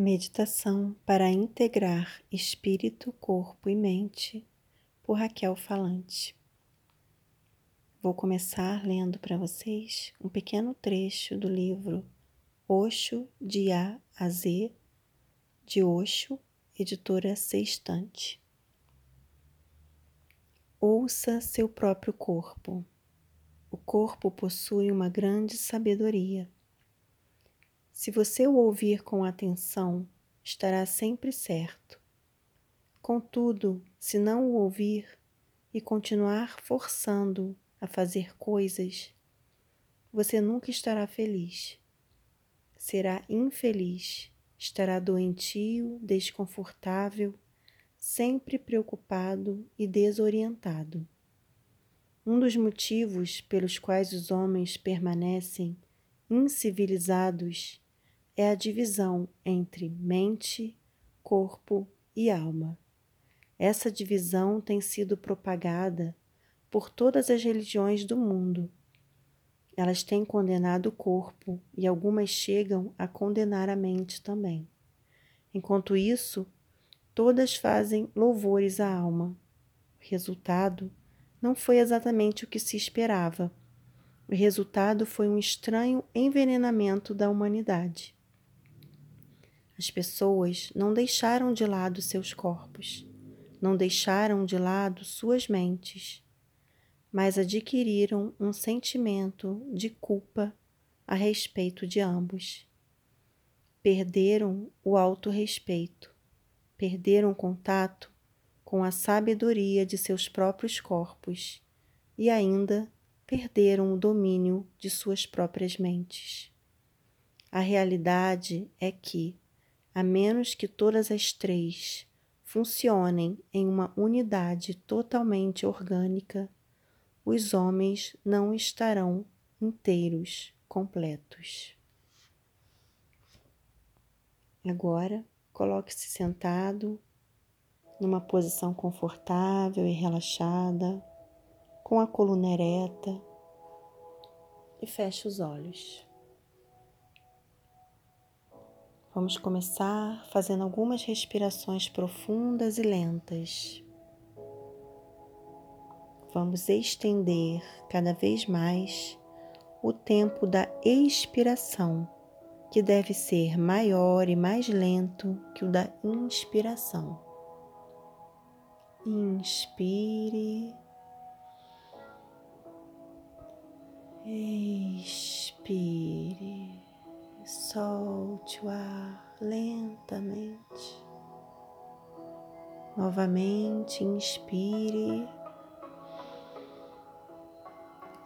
Meditação para integrar espírito, corpo e mente, por Raquel Falante. Vou começar lendo para vocês um pequeno trecho do livro Osho de A a Z, de Osho, editora Sextante. Ouça seu próprio corpo. O corpo possui uma grande sabedoria se você o ouvir com atenção, estará sempre certo. Contudo, se não o ouvir e continuar forçando a fazer coisas, você nunca estará feliz. Será infeliz, estará doentio, desconfortável, sempre preocupado e desorientado. Um dos motivos pelos quais os homens permanecem incivilizados é a divisão entre mente, corpo e alma. Essa divisão tem sido propagada por todas as religiões do mundo. Elas têm condenado o corpo e algumas chegam a condenar a mente também. Enquanto isso, todas fazem louvores à alma. O resultado não foi exatamente o que se esperava. O resultado foi um estranho envenenamento da humanidade. As pessoas não deixaram de lado seus corpos, não deixaram de lado suas mentes, mas adquiriram um sentimento de culpa a respeito de ambos. Perderam o autorrespeito, perderam contato com a sabedoria de seus próprios corpos e ainda perderam o domínio de suas próprias mentes. A realidade é que a menos que todas as três funcionem em uma unidade totalmente orgânica, os homens não estarão inteiros, completos. Agora, coloque-se sentado, numa posição confortável e relaxada, com a coluna ereta e feche os olhos. Vamos começar fazendo algumas respirações profundas e lentas. Vamos estender cada vez mais o tempo da expiração, que deve ser maior e mais lento que o da inspiração. Inspire. Expire solte o ar lentamente. Novamente, inspire,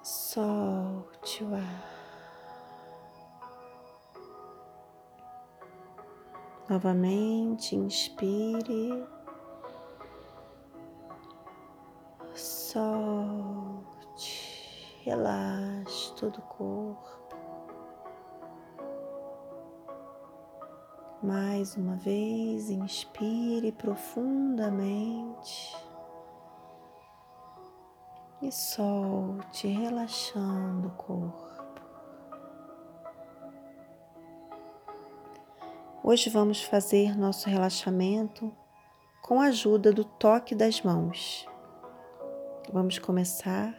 solte o ar. Novamente, inspire, solte, relaxe todo o corpo. Mais uma vez, inspire profundamente e solte, relaxando o corpo. Hoje vamos fazer nosso relaxamento com a ajuda do toque das mãos. Vamos começar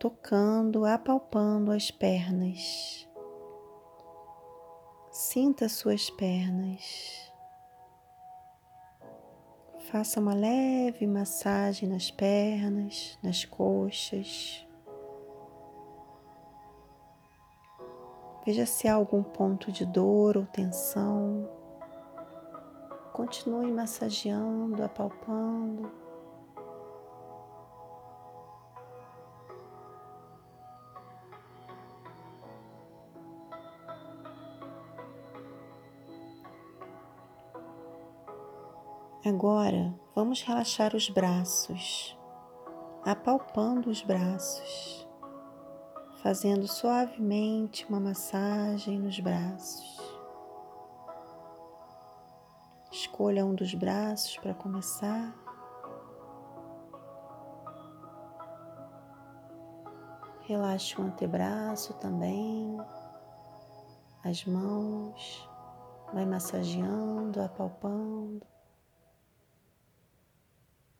tocando, apalpando as pernas Sinta suas pernas. Faça uma leve massagem nas pernas, nas coxas. Veja se há algum ponto de dor ou tensão. Continue massageando, apalpando. Agora vamos relaxar os braços, apalpando os braços, fazendo suavemente uma massagem nos braços. Escolha um dos braços para começar. Relaxe o antebraço também, as mãos, Vai massageando, apalpando.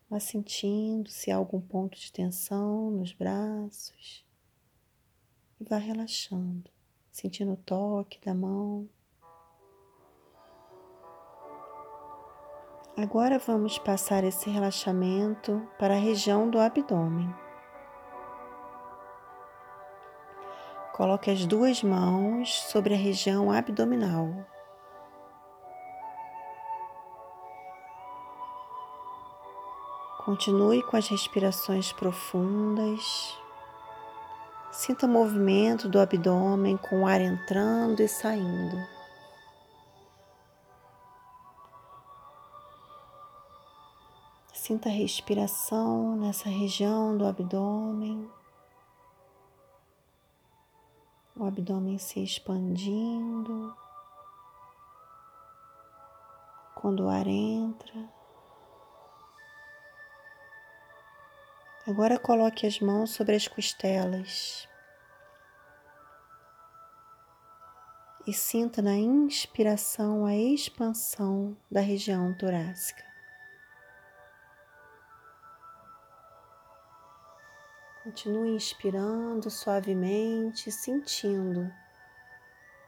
Vá sentindo se há algum ponto de tensão nos braços e vá relaxando, sentindo o toque da mão. Agora vamos passar esse relaxamento para a região do abdômen. Coloque as duas mãos sobre a região abdominal. Continue com as respirações profundas. Sinta o movimento do abdômen com o ar entrando e saindo. Sinta a respiração nessa região do abdômen. O abdômen se expandindo. Quando o ar entra, Agora coloque as mãos sobre as costelas e sinta na inspiração a expansão da região torácica. Continue inspirando suavemente, sentindo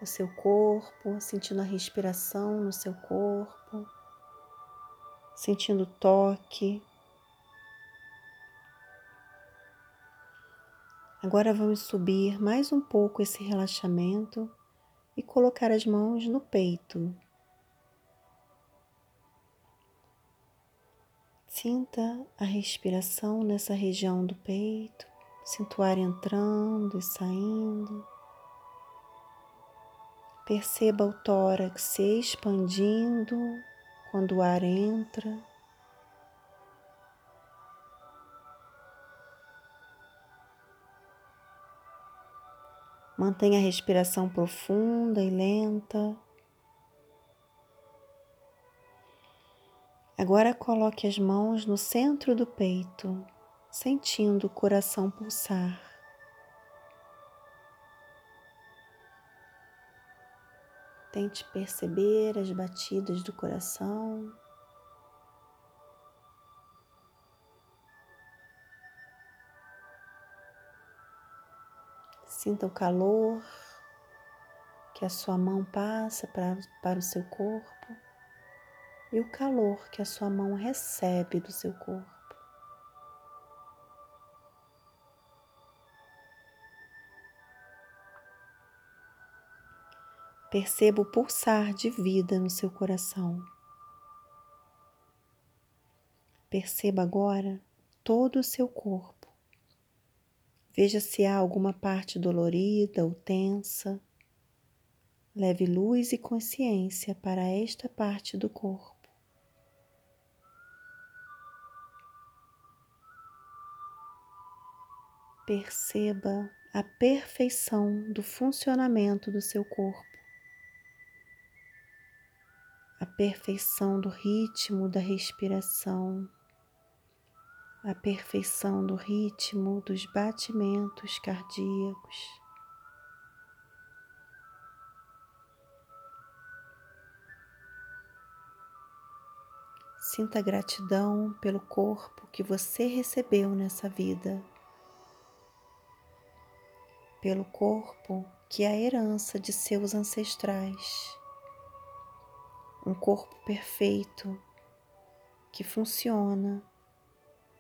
o seu corpo, sentindo a respiração no seu corpo, sentindo o toque Agora vamos subir mais um pouco esse relaxamento e colocar as mãos no peito. Sinta a respiração nessa região do peito, sinta o ar entrando e saindo. Perceba o tórax se expandindo quando o ar entra Mantenha a respiração profunda e lenta. Agora coloque as mãos no centro do peito, sentindo o coração pulsar. Tente perceber as batidas do coração. Sinta o calor que a sua mão passa para, para o seu corpo e o calor que a sua mão recebe do seu corpo. Perceba o pulsar de vida no seu coração. Perceba agora todo o seu corpo. Veja se há alguma parte dolorida ou tensa. Leve luz e consciência para esta parte do corpo. Perceba a perfeição do funcionamento do seu corpo, a perfeição do ritmo da respiração a perfeição do ritmo dos batimentos cardíacos. Sinta gratidão pelo corpo que você recebeu nessa vida, pelo corpo que é a herança de seus ancestrais, um corpo perfeito que funciona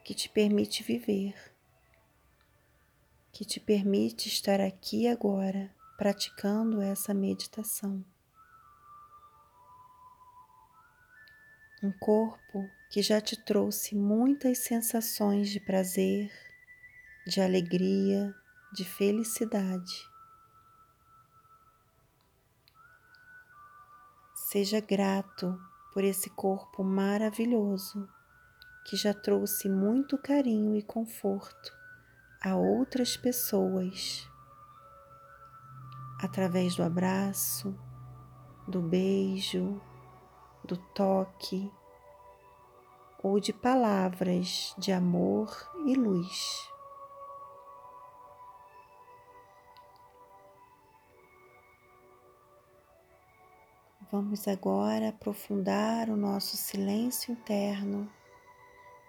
que te permite viver, que te permite estar aqui agora praticando essa meditação. Um corpo que já te trouxe muitas sensações de prazer, de alegria, de felicidade. Seja grato por esse corpo maravilhoso que já trouxe muito carinho e conforto a outras pessoas através do abraço, do beijo, do toque ou de palavras de amor e luz. Vamos agora aprofundar o nosso silêncio interno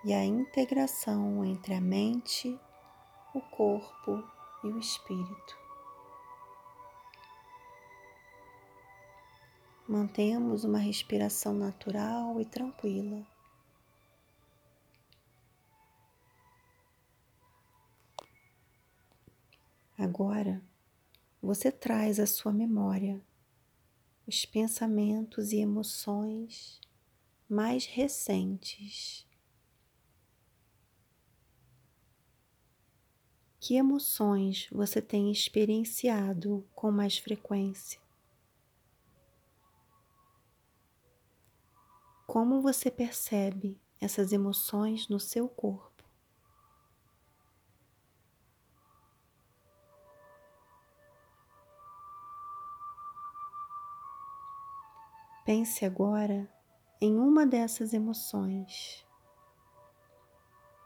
e a integração entre a mente, o corpo e o espírito. Mantemos uma respiração natural e tranquila. Agora, você traz à sua memória os pensamentos e emoções mais recentes. Que emoções você tem experienciado com mais frequência? Como você percebe essas emoções no seu corpo? Pense agora em uma dessas emoções.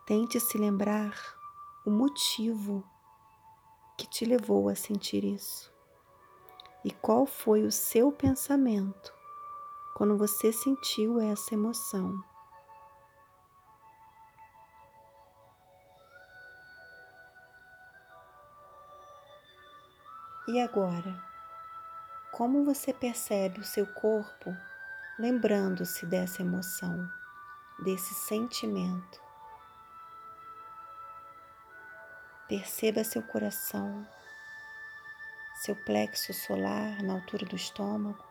Tente se lembrar o motivo que te levou a sentir isso e qual foi o seu pensamento quando você sentiu essa emoção. E agora, como você percebe o seu corpo lembrando-se dessa emoção, desse sentimento? Perceba seu coração, seu plexo solar na altura do estômago.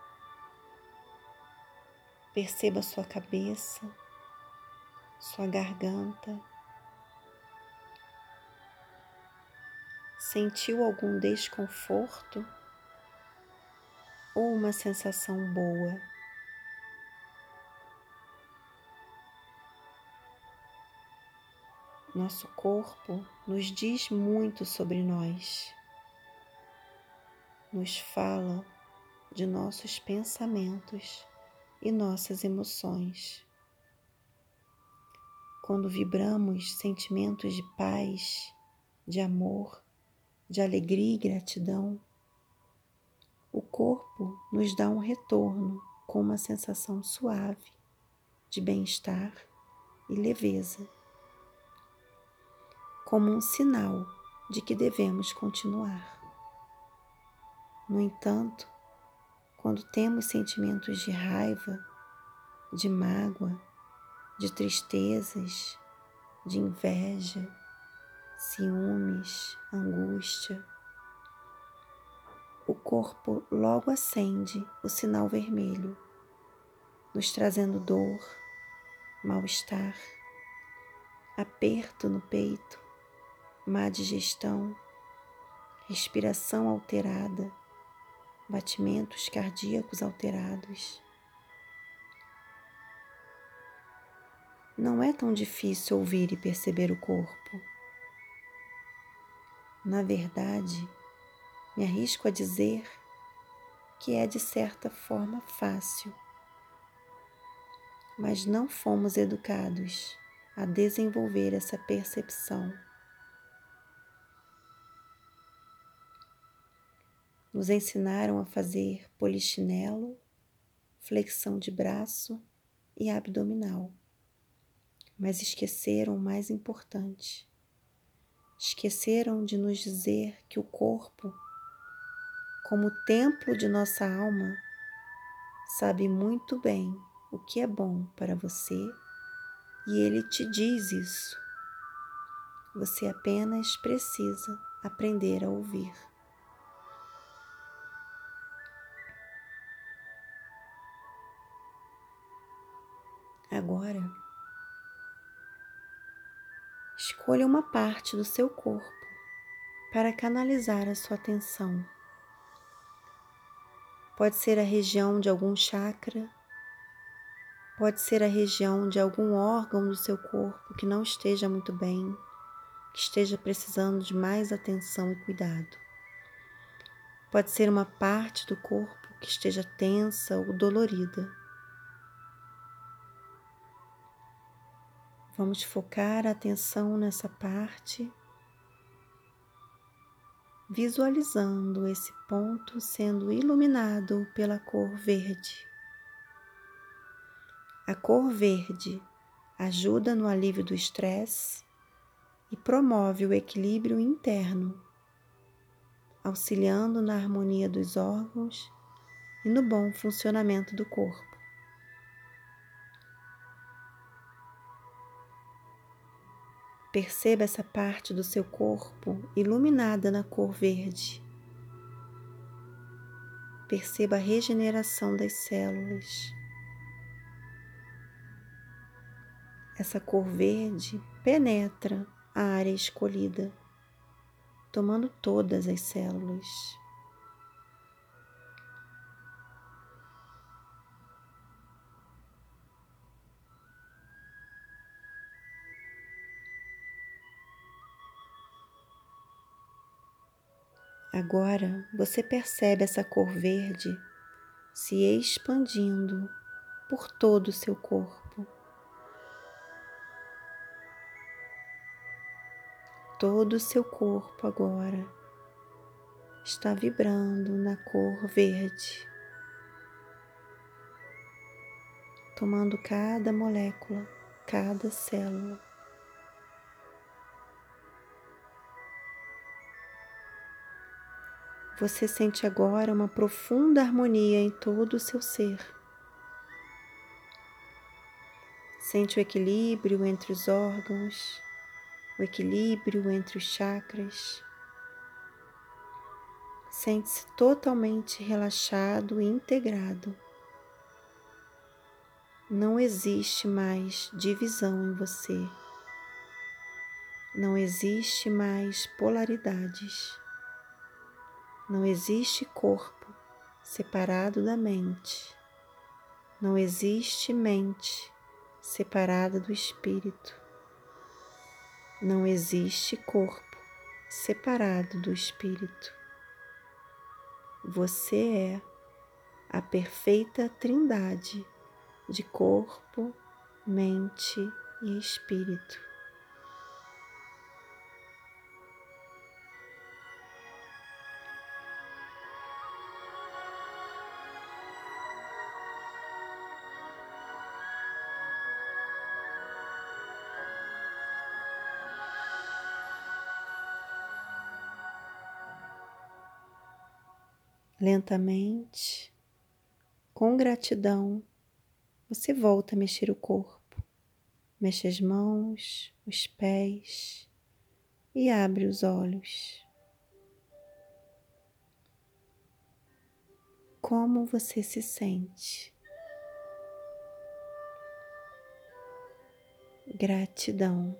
Perceba sua cabeça, sua garganta. Sentiu algum desconforto ou uma sensação boa? Nosso corpo nos diz muito sobre nós, nos fala de nossos pensamentos e nossas emoções. Quando vibramos sentimentos de paz, de amor, de alegria e gratidão, o corpo nos dá um retorno com uma sensação suave de bem-estar e leveza, como um sinal de que devemos continuar. No entanto, quando temos sentimentos de raiva, de mágoa, de tristezas, de inveja, ciúmes, angústia, o corpo logo acende o sinal vermelho, nos trazendo dor, mal-estar, aperto no peito, má digestão, respiração alterada, batimentos cardíacos alterados. Não é tão difícil ouvir e perceber o corpo. Na verdade, me arrisco a dizer que é de certa forma fácil, mas não fomos educados a desenvolver essa percepção. Nos ensinaram a fazer polichinelo, flexão de braço e abdominal, mas esqueceram o mais importante. Esqueceram de nos dizer que o corpo, como templo de nossa alma, sabe muito bem o que é bom para você e ele te diz isso. Você apenas precisa aprender a ouvir. Agora, escolha uma parte do seu corpo para canalizar a sua atenção. Pode ser a região de algum chakra, pode ser a região de algum órgão do seu corpo que não esteja muito bem, que esteja precisando de mais atenção e cuidado. Pode ser uma parte do corpo que esteja tensa ou dolorida. Vamos focar a atenção nessa parte, visualizando esse ponto sendo iluminado pela cor verde. A cor verde ajuda no alívio do estresse e promove o equilíbrio interno, auxiliando na harmonia dos órgãos e no bom funcionamento do corpo. Perceba essa parte do seu corpo iluminada na cor verde. Perceba a regeneração das células. Essa cor verde penetra a área escolhida, tomando todas as células. Agora você percebe essa cor verde se expandindo por todo o seu corpo. Todo o seu corpo agora está vibrando na cor verde, tomando cada molécula, cada célula. Você sente agora uma profunda harmonia em todo o seu ser. Sente o equilíbrio entre os órgãos, o equilíbrio entre os chakras. Sente-se totalmente relaxado e integrado. Não existe mais divisão em você. Não existe mais polaridades. Não existe corpo separado da mente. Não existe mente separada do espírito. Não existe corpo separado do espírito. Você é a perfeita trindade de corpo, mente e espírito. Lentamente, com gratidão, você volta a mexer o corpo, mexe as mãos, os pés e abre os olhos. Como você se sente? Gratidão.